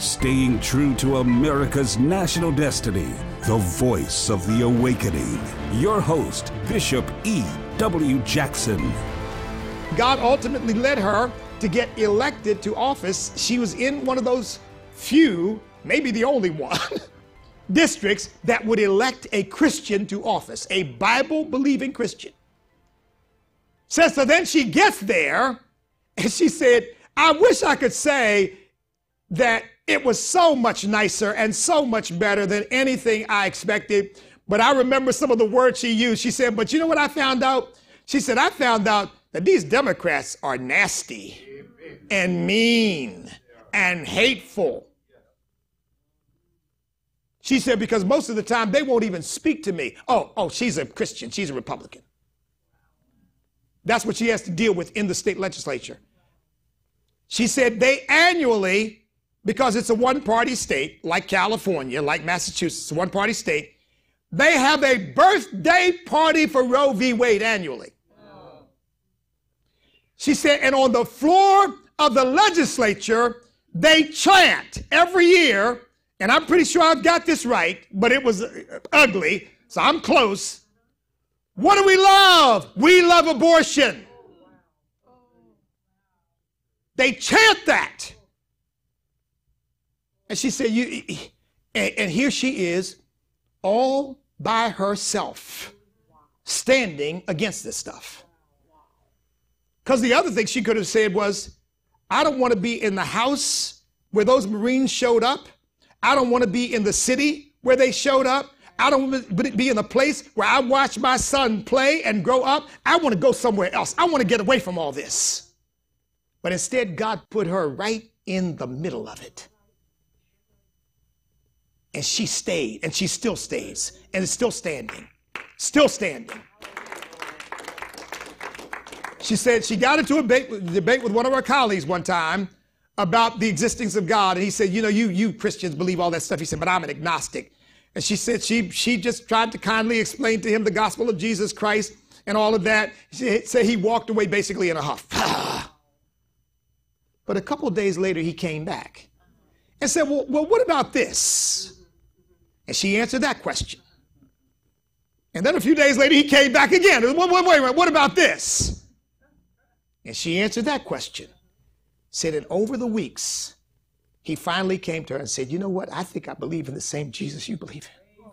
staying true to America's national destiny, the voice of the awakening. Your host, Bishop E. W. Jackson. God ultimately led her to get elected to office. She was in one of those few, maybe the only one, districts that would elect a Christian to office, a Bible believing Christian. Says so then she gets there and she said, I wish I could say that it was so much nicer and so much better than anything I expected. But I remember some of the words she used. She said, But you know what I found out? She said, I found out that these Democrats are nasty and mean and hateful. She said, because most of the time they won't even speak to me. Oh, oh, she's a Christian, she's a Republican. That's what she has to deal with in the state legislature. She said they annually, because it's a one party state, like California, like Massachusetts, one party state, they have a birthday party for Roe v. Wade annually. She said, and on the floor of the legislature, they chant every year, and I'm pretty sure I've got this right, but it was ugly, so I'm close. What do we love? We love abortion. They chant that. And she said, you, and, and here she is, all by herself, standing against this stuff. Because the other thing she could have said was, I don't want to be in the house where those Marines showed up. I don't want to be in the city where they showed up. I don't want to be in a place where I watch my son play and grow up. I want to go somewhere else. I want to get away from all this. But instead, God put her right in the middle of it. And she stayed, and she still stays, and is still standing, still standing. She said she got into a debate, with one of our colleagues one time about the existence of God. And he said, You know, you, you Christians believe all that stuff. He said, But I'm an agnostic. And she said she, she just tried to kindly explain to him the gospel of Jesus Christ and all of that. She said he walked away basically in a huff. but a couple days later, he came back and said, well, well, what about this? And she answered that question. And then a few days later, he came back again. Wait, wait, wait, wait, what about this? And she answered that question. Said that over the weeks, he finally came to her and said, You know what? I think I believe in the same Jesus you believe in.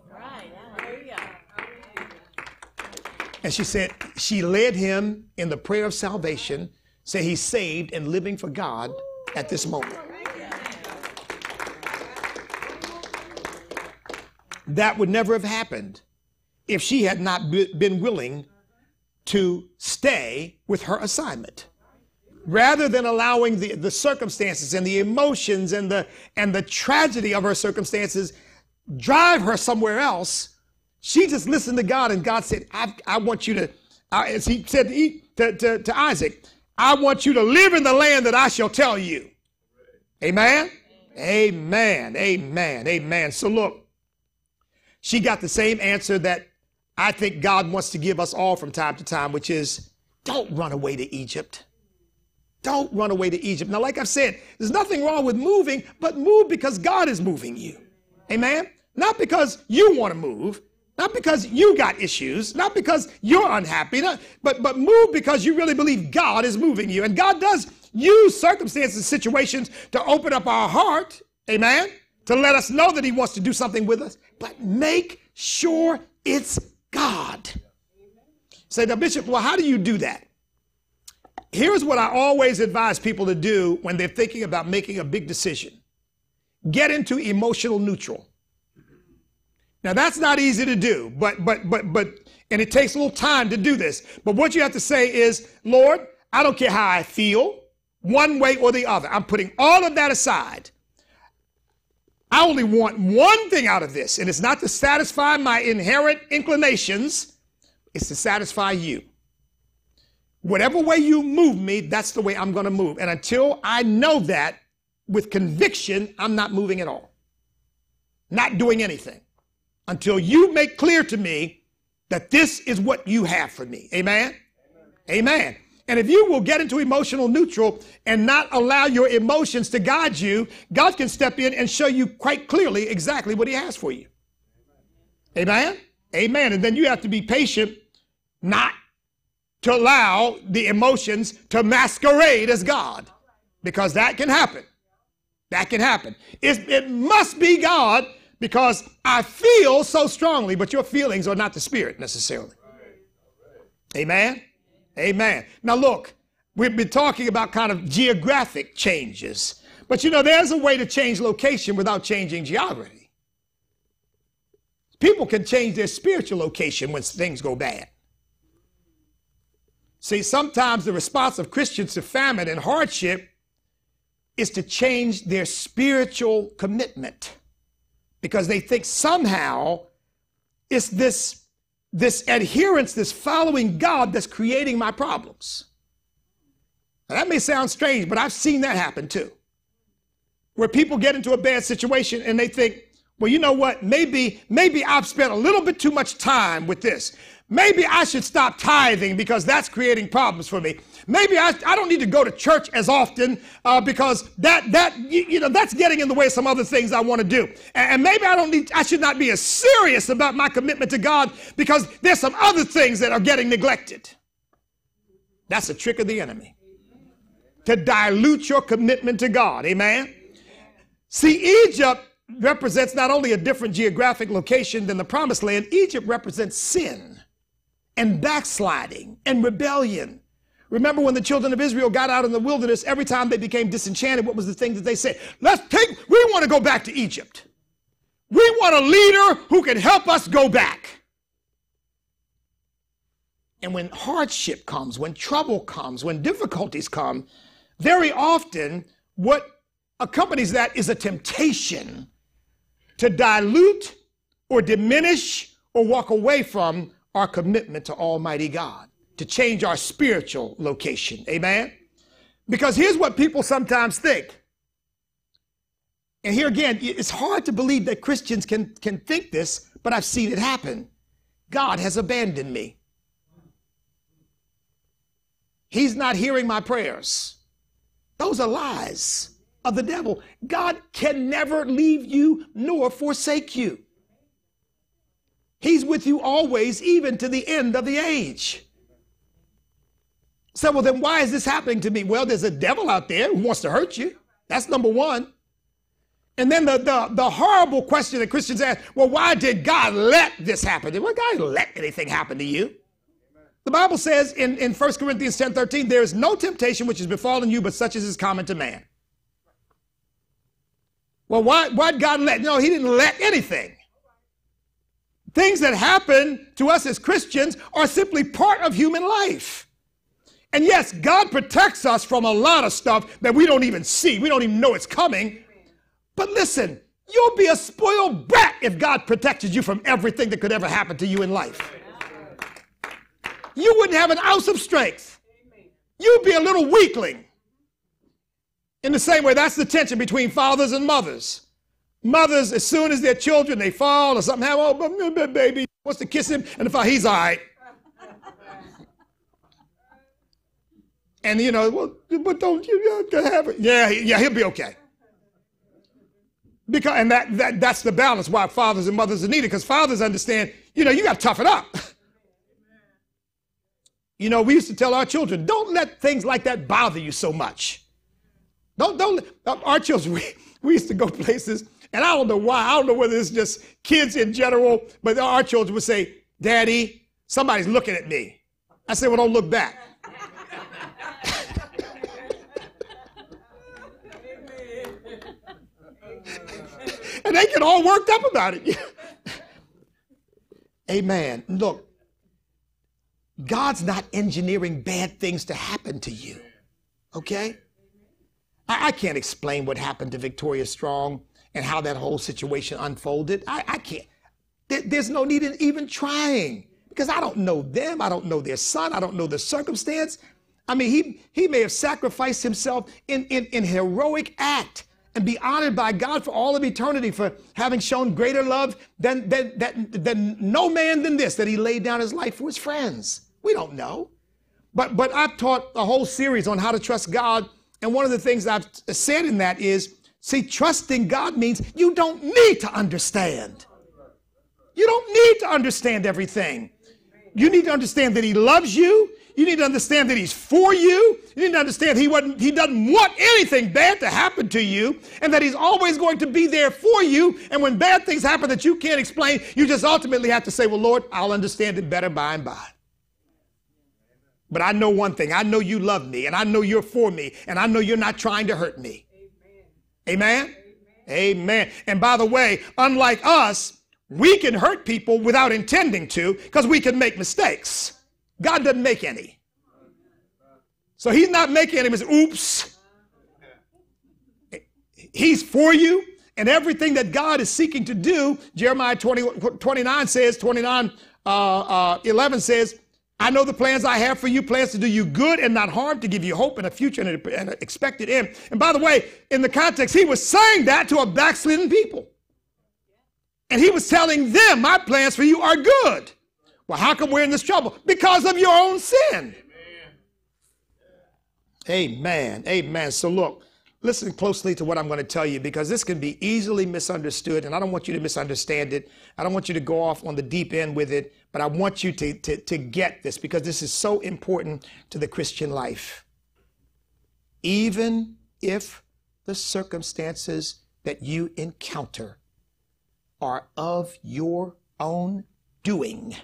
And she said, She led him in the prayer of salvation, said he's saved and living for God at this moment. That would never have happened if she had not been willing to stay with her assignment. Rather than allowing the, the circumstances and the emotions and the and the tragedy of her circumstances drive her somewhere else she just listened to god and god said i, I want you to as he said to, to, to, to isaac i want you to live in the land that i shall tell you. Amen? Amen. Amen. Amen. So look she got the same answer that i think god wants to give us all from time to time which is don't run away to egypt don't run away to Egypt. Now, like I've said, there's nothing wrong with moving, but move because God is moving you. Amen? Not because you want to move, not because you got issues, not because you're unhappy, not, but, but move because you really believe God is moving you. And God does use circumstances, and situations to open up our heart, amen, to let us know that He wants to do something with us. But make sure it's God. Say, now, Bishop, well, how do you do that? Here's what I always advise people to do when they're thinking about making a big decision get into emotional neutral. Now that's not easy to do, but but but but and it takes a little time to do this. But what you have to say is, Lord, I don't care how I feel, one way or the other. I'm putting all of that aside. I only want one thing out of this, and it's not to satisfy my inherent inclinations, it's to satisfy you. Whatever way you move me, that's the way I'm going to move. And until I know that with conviction, I'm not moving at all. Not doing anything. Until you make clear to me that this is what you have for me. Amen? Amen. Amen. And if you will get into emotional neutral and not allow your emotions to guide you, God can step in and show you quite clearly exactly what He has for you. Amen? Amen. And then you have to be patient, not to allow the emotions to masquerade as God, because that can happen. That can happen. It, it must be God because I feel so strongly, but your feelings are not the Spirit necessarily. Amen? Amen. Now, look, we've been talking about kind of geographic changes, but you know, there's a way to change location without changing geography. People can change their spiritual location when things go bad. See, sometimes the response of Christians to famine and hardship is to change their spiritual commitment because they think somehow it's this this adherence, this following God that's creating my problems. Now, that may sound strange, but I've seen that happen too. Where people get into a bad situation and they think, well, you know what? Maybe, maybe I've spent a little bit too much time with this. Maybe I should stop tithing because that's creating problems for me. Maybe I, I don't need to go to church as often uh, because that that you, you, know that's getting in the way of some other things I want to do. And, and maybe I don't need I should not be as serious about my commitment to God because there's some other things that are getting neglected. That's a trick of the enemy to dilute your commitment to God. Amen. See, Egypt represents not only a different geographic location than the promised land, Egypt represents sin and backsliding and rebellion. Remember when the children of Israel got out in the wilderness, every time they became disenchanted, what was the thing that they said? Let's take, we want to go back to Egypt. We want a leader who can help us go back. And when hardship comes, when trouble comes, when difficulties come, very often what accompanies that is a temptation to dilute or diminish or walk away from our commitment to Almighty God, to change our spiritual location. Amen? Because here's what people sometimes think. And here again, it's hard to believe that Christians can, can think this, but I've seen it happen. God has abandoned me. He's not hearing my prayers. Those are lies of the devil. God can never leave you nor forsake you. He's with you always, even to the end of the age. So, well, then why is this happening to me? Well, there's a devil out there who wants to hurt you. That's number one. And then the, the, the horrible question that Christians ask, well, why did God let this happen? Well, God let anything happen to you. The Bible says in, in 1 Corinthians 10 13, there is no temptation which has befallen you, but such as is common to man. Well, why, why did God let? No, He didn't let anything. Things that happen to us as Christians are simply part of human life. And yes, God protects us from a lot of stuff that we don't even see. We don't even know it's coming. But listen, you'll be a spoiled brat if God protected you from everything that could ever happen to you in life. You wouldn't have an ounce of strength. You'd be a little weakling. In the same way, that's the tension between fathers and mothers. Mothers, as soon as their children, they fall or something happens, oh, baby wants to kiss him, and if he's all right. And you know, well, but don't you have it? Yeah, yeah, he'll be okay. Because and that, that that's the balance why fathers and mothers are needed, because fathers understand, you know, you got to tough it up. you know, we used to tell our children, don't let things like that bother you so much. Don't don't our children. We, we used to go places and I don't know why. I don't know whether it's just kids in general, but our children would say, Daddy, somebody's looking at me. I said, Well, don't look back. And they get all worked up about it. Amen. Look, God's not engineering bad things to happen to you. Okay? I, I can't explain what happened to Victoria Strong and how that whole situation unfolded. I, I can't. There, there's no need in even trying because I don't know them. I don't know their son. I don't know the circumstance. I mean, he, he may have sacrificed himself in, in, in heroic act and be honored by God for all of eternity for having shown greater love than, than, than, than no man than this, that he laid down his life for his friends. We don't know. But but I've taught a whole series on how to trust God, and one of the things I've said in that is, see, trusting God means you don't need to understand. You don't need to understand everything. You need to understand that He loves you. You need to understand that He's for you. You need to understand He wasn't, He doesn't want anything bad to happen to you, and that He's always going to be there for you. And when bad things happen that you can't explain, you just ultimately have to say, Well, Lord, I'll understand it better by and by. But I know one thing. I know you love me, and I know you're for me, and I know you're not trying to hurt me. Amen. Amen. Amen. And by the way, unlike us, we can hurt people without intending to because we can make mistakes. God doesn't make any. So he's not making any mistakes. Oops. He's for you. And everything that God is seeking to do, Jeremiah 20, 29 says, 29, uh, uh, 11 says, I know the plans I have for you, plans to do you good and not harm, to give you hope and a future and an expected end. And by the way, in the context, he was saying that to a backslidden people. And he was telling them, My plans for you are good. Well, how come we're in this trouble? Because of your own sin. Amen. Amen. So, look, listen closely to what I'm going to tell you because this can be easily misunderstood, and I don't want you to misunderstand it. I don't want you to go off on the deep end with it, but I want you to, to, to get this because this is so important to the Christian life. Even if the circumstances that you encounter are of your own doing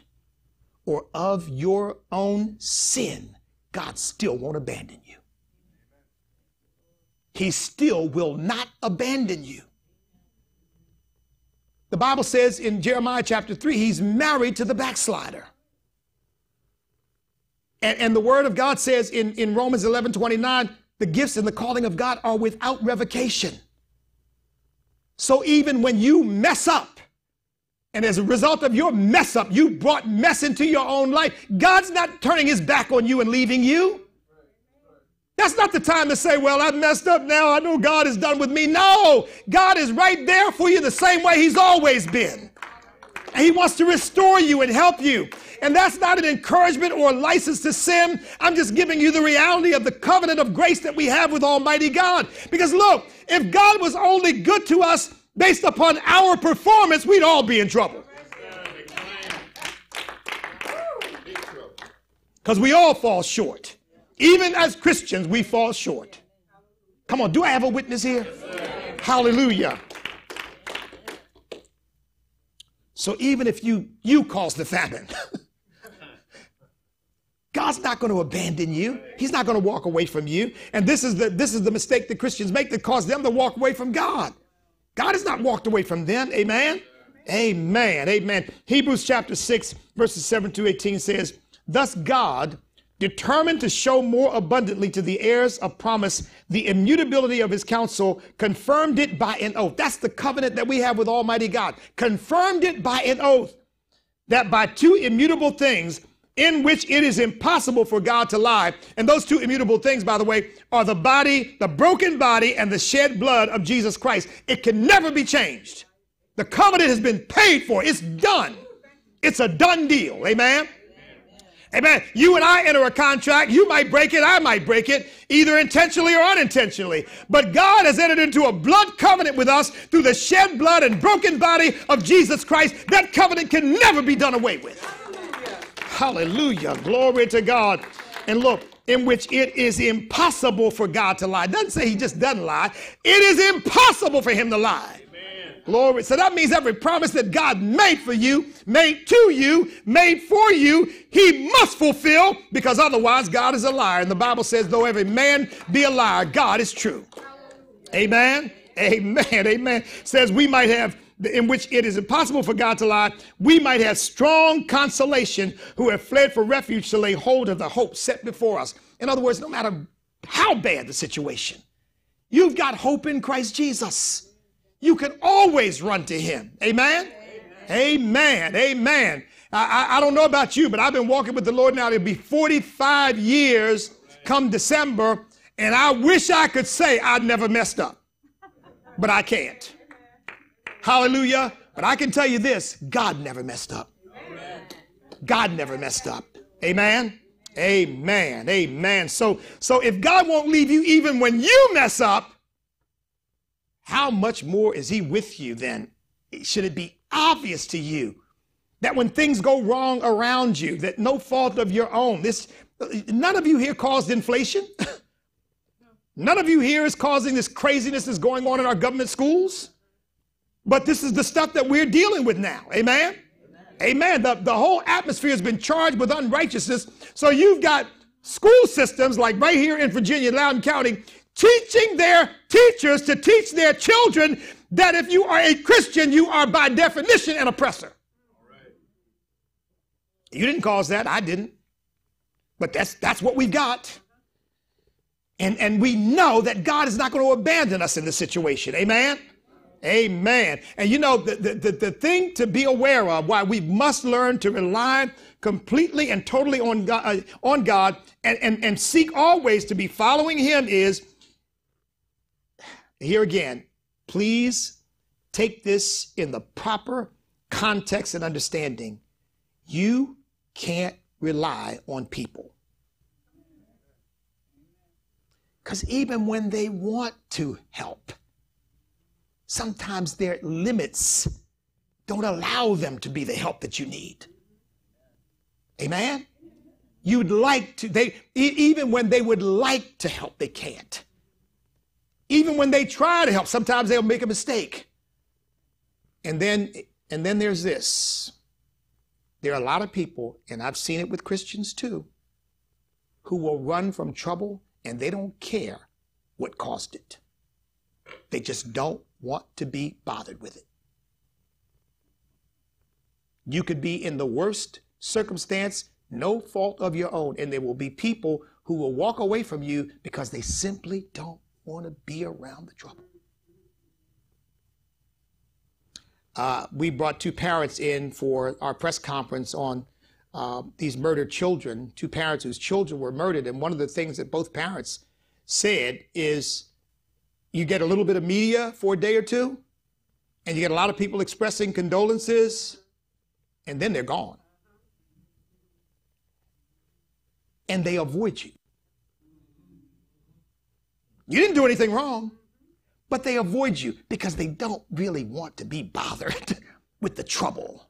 or of your own sin, God still won't abandon you. He still will not abandon you. The Bible says in Jeremiah chapter 3, he's married to the backslider. And, and the word of God says in, in Romans 11 29, the gifts and the calling of God are without revocation. So even when you mess up, and as a result of your mess up, you brought mess into your own life, God's not turning his back on you and leaving you. That's not the time to say, Well, I've messed up now. I know God is done with me. No, God is right there for you the same way He's always been. And He wants to restore you and help you. And that's not an encouragement or a license to sin. I'm just giving you the reality of the covenant of grace that we have with Almighty God. Because look, if God was only good to us based upon our performance, we'd all be in trouble. Because we all fall short. Even as Christians, we fall short. Come on, do I have a witness here? Hallelujah. So even if you you cause the famine, God's not going to abandon you. He's not going to walk away from you. And this is the this is the mistake that Christians make that cause them to walk away from God. God has not walked away from them. Amen. Amen. Amen. Hebrews chapter 6, verses 7 to 18 says, Thus God, determined to show more abundantly to the heirs of promise the immutability of his counsel, confirmed it by an oath. That's the covenant that we have with Almighty God. Confirmed it by an oath that by two immutable things, in which it is impossible for God to lie. And those two immutable things, by the way, are the body, the broken body, and the shed blood of Jesus Christ. It can never be changed. The covenant has been paid for, it's done. It's a done deal. Amen. Amen. You and I enter a contract. You might break it. I might break it, either intentionally or unintentionally. But God has entered into a blood covenant with us through the shed blood and broken body of Jesus Christ. That covenant can never be done away with. Hallelujah. Glory to God. And look, in which it is impossible for God to lie. It doesn't say he just doesn't lie. It is impossible for him to lie. Amen. Glory. So that means every promise that God made for you, made to you, made for you, he must fulfill because otherwise God is a liar. And the Bible says, though every man be a liar, God is true. Amen. Amen. Amen. Says we might have in which it is impossible for God to lie, we might have strong consolation who have fled for refuge to lay hold of the hope set before us. In other words, no matter how bad the situation, you've got hope in Christ Jesus. You can always run to Him. Amen? Amen. Amen. Amen. I, I, don't know about you, but I've been walking with the Lord now. It'll be 45 years come December, and I wish I could say I'd never messed up, but I can't. Hallelujah. But I can tell you this God never messed up. God never messed up. Amen. Amen. Amen. So, so if God won't leave you even when you mess up, how much more is he with you then? Should it be obvious to you that when things go wrong around you, that no fault of your own, this none of you here caused inflation. none of you here is causing this craziness that's going on in our government schools. But this is the stuff that we're dealing with now. Amen. Amen. The, the whole atmosphere has been charged with unrighteousness. So you've got school systems like right here in Virginia, Loudoun County, teaching their teachers to teach their children that if you are a Christian, you are by definition an oppressor. You didn't cause that, I didn't. But that's that's what we got. And and we know that God is not going to abandon us in this situation. Amen. Amen. And you know, the, the, the, thing to be aware of why we must learn to rely completely and totally on God, uh, on God and, and, and seek always to be following Him is here again, please take this in the proper context and understanding. You can't rely on people. Because even when they want to help, sometimes their limits don't allow them to be the help that you need. Amen? You'd like to, they, even when they would like to help, they can't. Even when they try to help, sometimes they'll make a mistake. And then, and then there's this. There are a lot of people, and I've seen it with Christians too, who will run from trouble and they don't care what caused it. They just don't want to be bothered with it. You could be in the worst circumstance, no fault of your own, and there will be people who will walk away from you because they simply don't want to be around the trouble. Uh, we brought two parents in for our press conference on uh, these murdered children, two parents whose children were murdered. And one of the things that both parents said is you get a little bit of media for a day or two, and you get a lot of people expressing condolences, and then they're gone. And they avoid you. You didn't do anything wrong, but they avoid you because they don't really want to be bothered with the trouble.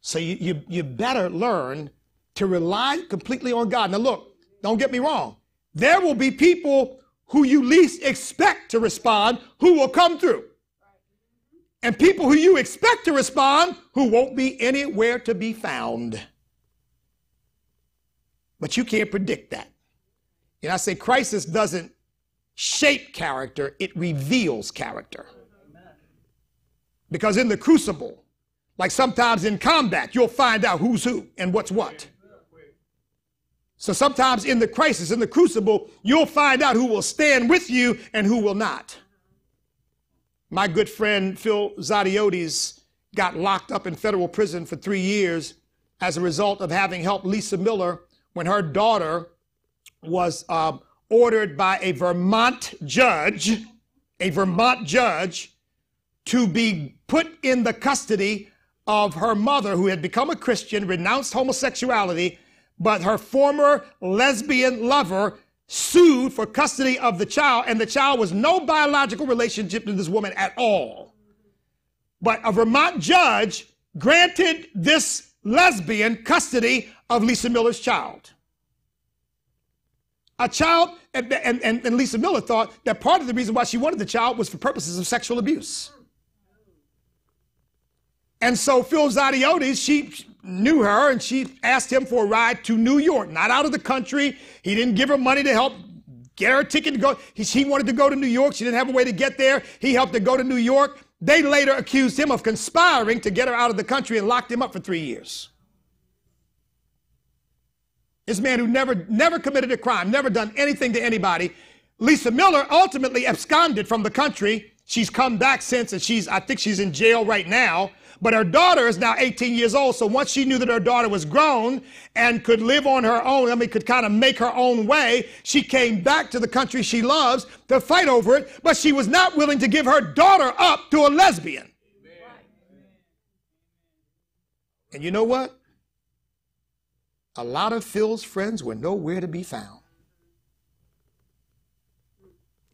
So you, you, you better learn to rely completely on God. Now, look, don't get me wrong. There will be people who you least expect to respond who will come through. And people who you expect to respond who won't be anywhere to be found. But you can't predict that. And I say crisis doesn't shape character, it reveals character. Because in the crucible, like sometimes in combat, you'll find out who's who and what's what. So sometimes in the crisis, in the crucible, you'll find out who will stand with you and who will not. My good friend Phil Zodhiates got locked up in federal prison for three years as a result of having helped Lisa Miller when her daughter was uh, ordered by a Vermont judge, a Vermont judge, to be put in the custody of her mother, who had become a Christian, renounced homosexuality, but her former lesbian lover sued for custody of the child, and the child was no biological relationship to this woman at all. But a Vermont judge granted this lesbian custody of Lisa Miller's child. A child, and, and, and Lisa Miller thought that part of the reason why she wanted the child was for purposes of sexual abuse. And so Phil Zodhiates, she knew her and she asked him for a ride to New York, not out of the country. He didn't give her money to help get her a ticket to go. He, she wanted to go to New York. She didn't have a way to get there. He helped her go to New York. They later accused him of conspiring to get her out of the country and locked him up for three years. This man who never, never committed a crime, never done anything to anybody. Lisa Miller ultimately absconded from the country. She's come back since, and she's, I think she's in jail right now. But her daughter is now 18 years old. So once she knew that her daughter was grown and could live on her own, I mean, could kind of make her own way, she came back to the country she loves to fight over it. But she was not willing to give her daughter up to a lesbian. And you know what? a lot of Phil's friends were nowhere to be found.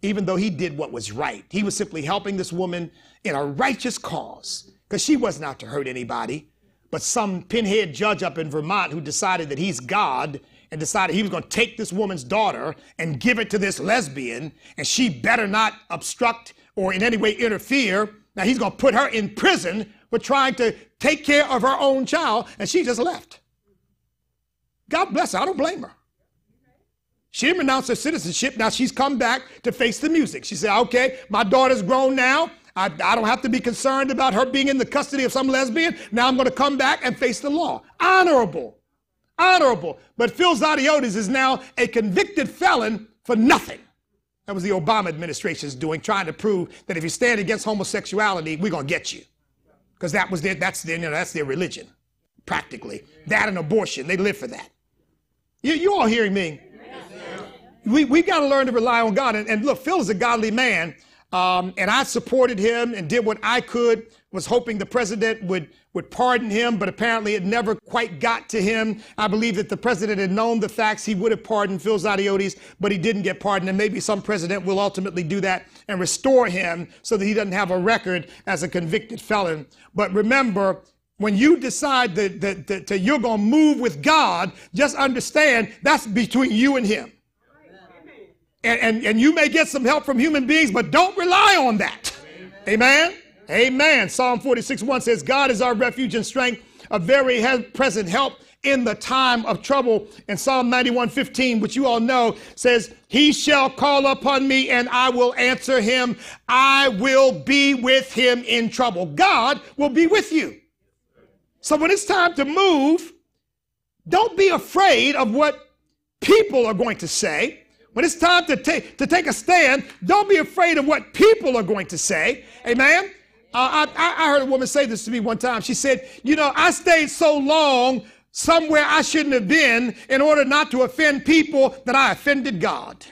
Even though he did what was right, he was simply helping this woman in a righteous cause because she wasn't out to hurt anybody, but some pinhead judge up in Vermont who decided that he's God and decided he was going to take this woman's daughter and give it to this lesbian, and she better not obstruct or in any way interfere. Now he's going to put her in prison for trying to take care of her own child, and she just left. God bless her. I don't blame her. She didn't renounce her citizenship. Now she's come back to face the music. She said, okay, my daughter's grown now. I, I, don't have to be concerned about her being in the custody of some lesbian. Now I'm going to come back and face the law. Honorable. Honorable. But Phil Zodhiates is now a convicted felon for nothing. That was the Obama administration's doing, trying to prove that if you stand against homosexuality, we're going to get you. Because that was their, that's their, you know, that's their religion, practically. That and abortion, they live for that. You, you all hearing me? We, we got to learn to rely on God. And, and look, Phil is a godly man. Um, and I supported him and did what I could, was hoping the president would, would pardon him, but apparently it never quite got to him. I believe that the president had known the facts. He would have pardoned Phil Zodhiates, but he didn't get pardoned. And maybe some president will ultimately do that and restore him so that he doesn't have a record as a convicted felon. But remember, when you decide that, that, that, that you're going to move with God, just understand that's between you and him. And, and, and you may get some help from human beings, but don't rely on that. Amen. Amen. Psalm 46 1 says, God is our refuge and strength, a very present help in the time of trouble. And Psalm 91 15, which you all know, says, He shall call upon me and I will answer him. I will be with him in trouble. God will be with you. So when it's time to move, don't be afraid of what people are going to say. When it's time to take, to take a stand, don't be afraid of what people are going to say. Amen? Uh, I, I heard a woman say this to me one time. She said, You know, I stayed so long somewhere I shouldn't have been in order not to offend people that I offended God.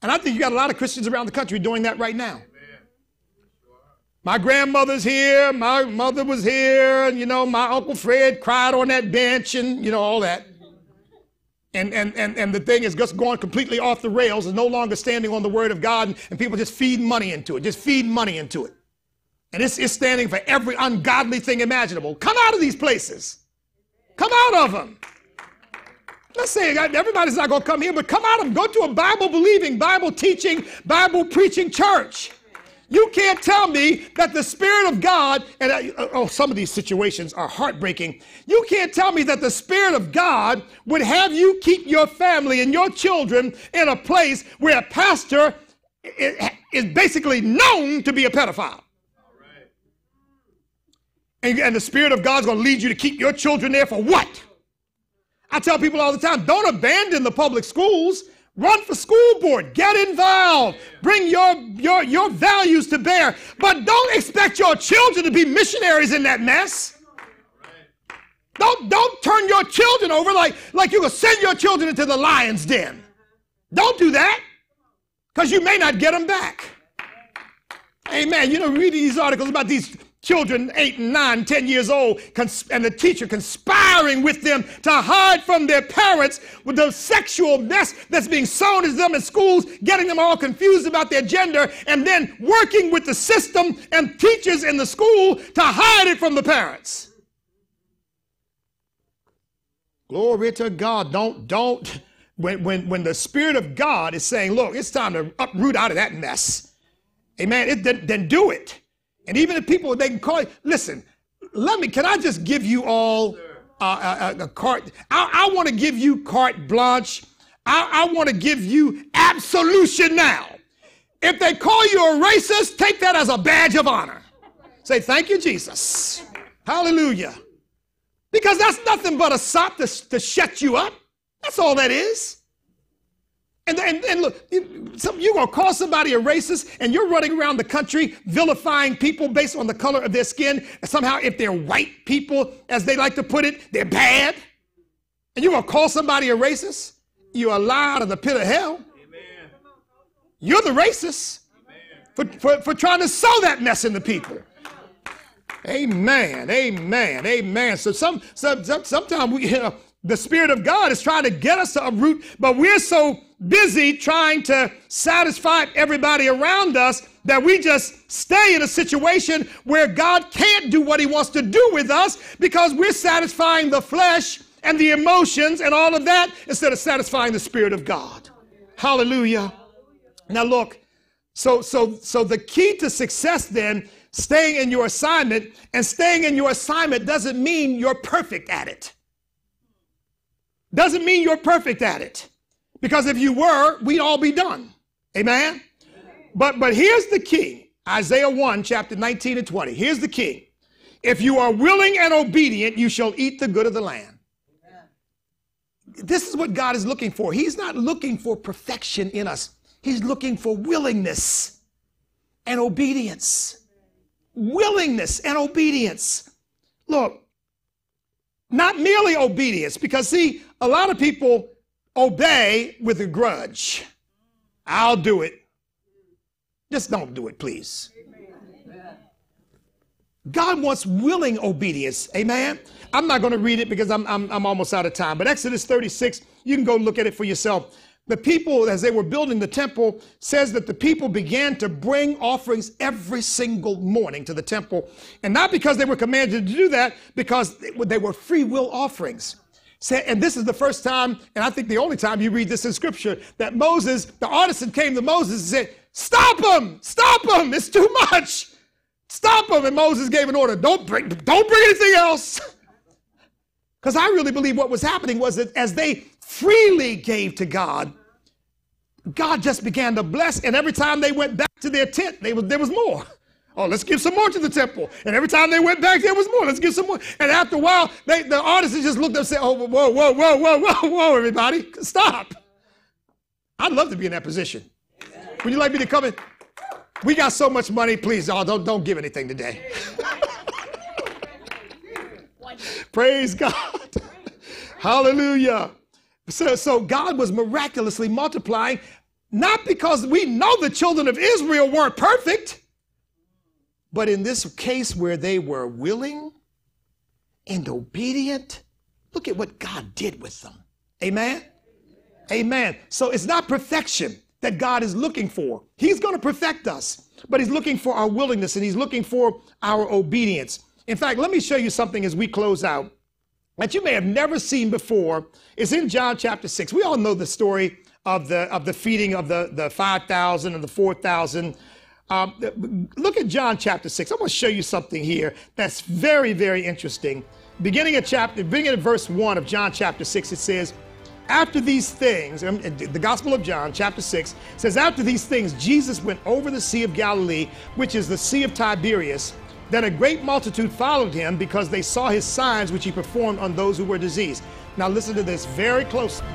And I think you got a lot of Christians around the country doing that right now. My grandmother's here, my mother was here, and you know, my Uncle Fred cried on that bench, and you know, all that. And, and, and, and the thing is just going completely off the rails and no longer standing on the word of God, and, and people just feed money into it, just feed money into it. And it's, it's standing for every ungodly thing imaginable. Come out of these places. Come out of them. Let's say everybody's not going to come here, but come out of them. Go to a Bible believing, Bible teaching, Bible preaching church. You can't tell me that the Spirit of God, and uh, oh, some of these situations are heartbreaking. You can't tell me that the Spirit of God would have you keep your family and your children in a place where a pastor is basically known to be a pedophile. And, and the Spirit of God's going to lead you to keep your children there for what? I tell people all the time don't abandon the public schools. Run for school board. Get involved. Bring your, your, your values to bear. But don't expect your children to be missionaries in that mess. Don't, don't turn your children over like, like you're going to send your children into the lion's den. Don't do that because you may not get them back. Amen. You know, reading these articles about these children eight and nine, ten years old, and the teacher conspiring with them to hide from their parents with the sexual mess that's being sown as them in schools, getting them all confused about their gender, and then working with the system and teachers in the school to hide it from the parents. Glory to God. Don't, don't, when, when, when the Spirit of God is saying, look, it's time to uproot out of that mess, amen, it, then, then do it. And even if people, they can call you, listen, let me, can I just give you all uh, a, a, carte? I, I want to give you carte blanche. I, I want to give you absolution now. If they call you a racist, take that as a badge of honor. Say, thank you, Jesus. Hallelujah. Because that's nothing but a sop to, to shut you up. That's all that is. And, and, and look, you, some, you're going to call somebody a racist and you're running around the country vilifying people based on the color of their skin. And somehow, if they're white people, as they like to put it, they're bad. And you're going to call somebody a racist? You're a lie out of the pit of hell. Amen. You're the racist for, for, for trying to sow that mess in the people. Amen. Amen. Amen. So some, some, some sometimes we, you know, the Spirit of God is trying to get us a root, but we're so busy trying to satisfy everybody around us that we just stay in a situation where God can't do what He wants to do with us because we're satisfying the flesh and the emotions and all of that instead of satisfying the Spirit of God. Hallelujah. Now look, so so so the key to success then, staying in your assignment, and staying in your assignment doesn't mean you're perfect at it. Doesn't mean you're perfect at it. Because if you were, we'd all be done. Amen? But but here's the key. Isaiah 1, chapter 19 and 20. Here's the key. If you are willing and obedient, you shall eat the good of the land. This is what God is looking for. He's not looking for perfection in us. He's looking for willingness and obedience. Willingness and obedience. Look, not merely obedience, because see, a lot of people obey with a grudge. I'll do it. Just don't do it, please. God wants willing obedience. Amen. I'm not going to read it because I'm, I'm, I'm almost out of time. But Exodus 36, you can go look at it for yourself. The people, as they were building the temple, says that the people began to bring offerings every single morning to the temple. And not because they were commanded to do that, because they were free will offerings. And this is the first time, and I think the only time you read this in scripture, that Moses, the artisan came to Moses and said, Stop him! Stop him! It's too much! Stop him! And Moses gave an order, don't bring, don't bring anything else. Because I really believe what was happening was that as they freely gave to God, God just began to bless, and every time they went back to their tent, they was, there was more. Oh, let's give some more to the temple. And every time they went back, there was more. Let's give some more. And after a while, they, the artists just looked up and said, Oh, whoa, whoa, whoa, whoa, whoa, whoa, everybody, stop. I'd love to be in that position. Would you like me to come in? We got so much money, please, don't, don't give anything today. Praise God. Hallelujah. So, so God was miraculously multiplying, not because we know the children of Israel weren't perfect. But in this case where they were willing and obedient, look at what God did with them. Amen? Amen. So it's not perfection that God is looking for. He's going to perfect us, but He's looking for our willingness and He's looking for our obedience. In fact, let me show you something as we close out that you may have never seen before. It's in John chapter 6. We all know the story of the, of the feeding of the, the 5,000 and the 4,000 um, look at John chapter 6. I'm going to show you something here that's very, very interesting. Beginning at chapter, beginning at verse 1 of John chapter 6, it says, after these things, um, the Gospel of John, chapter 6, says, After these things, Jesus went over the Sea of Galilee, which is the Sea of Tiberias. Then a great multitude followed him because they saw his signs which he performed on those who were diseased. Now listen to this very closely.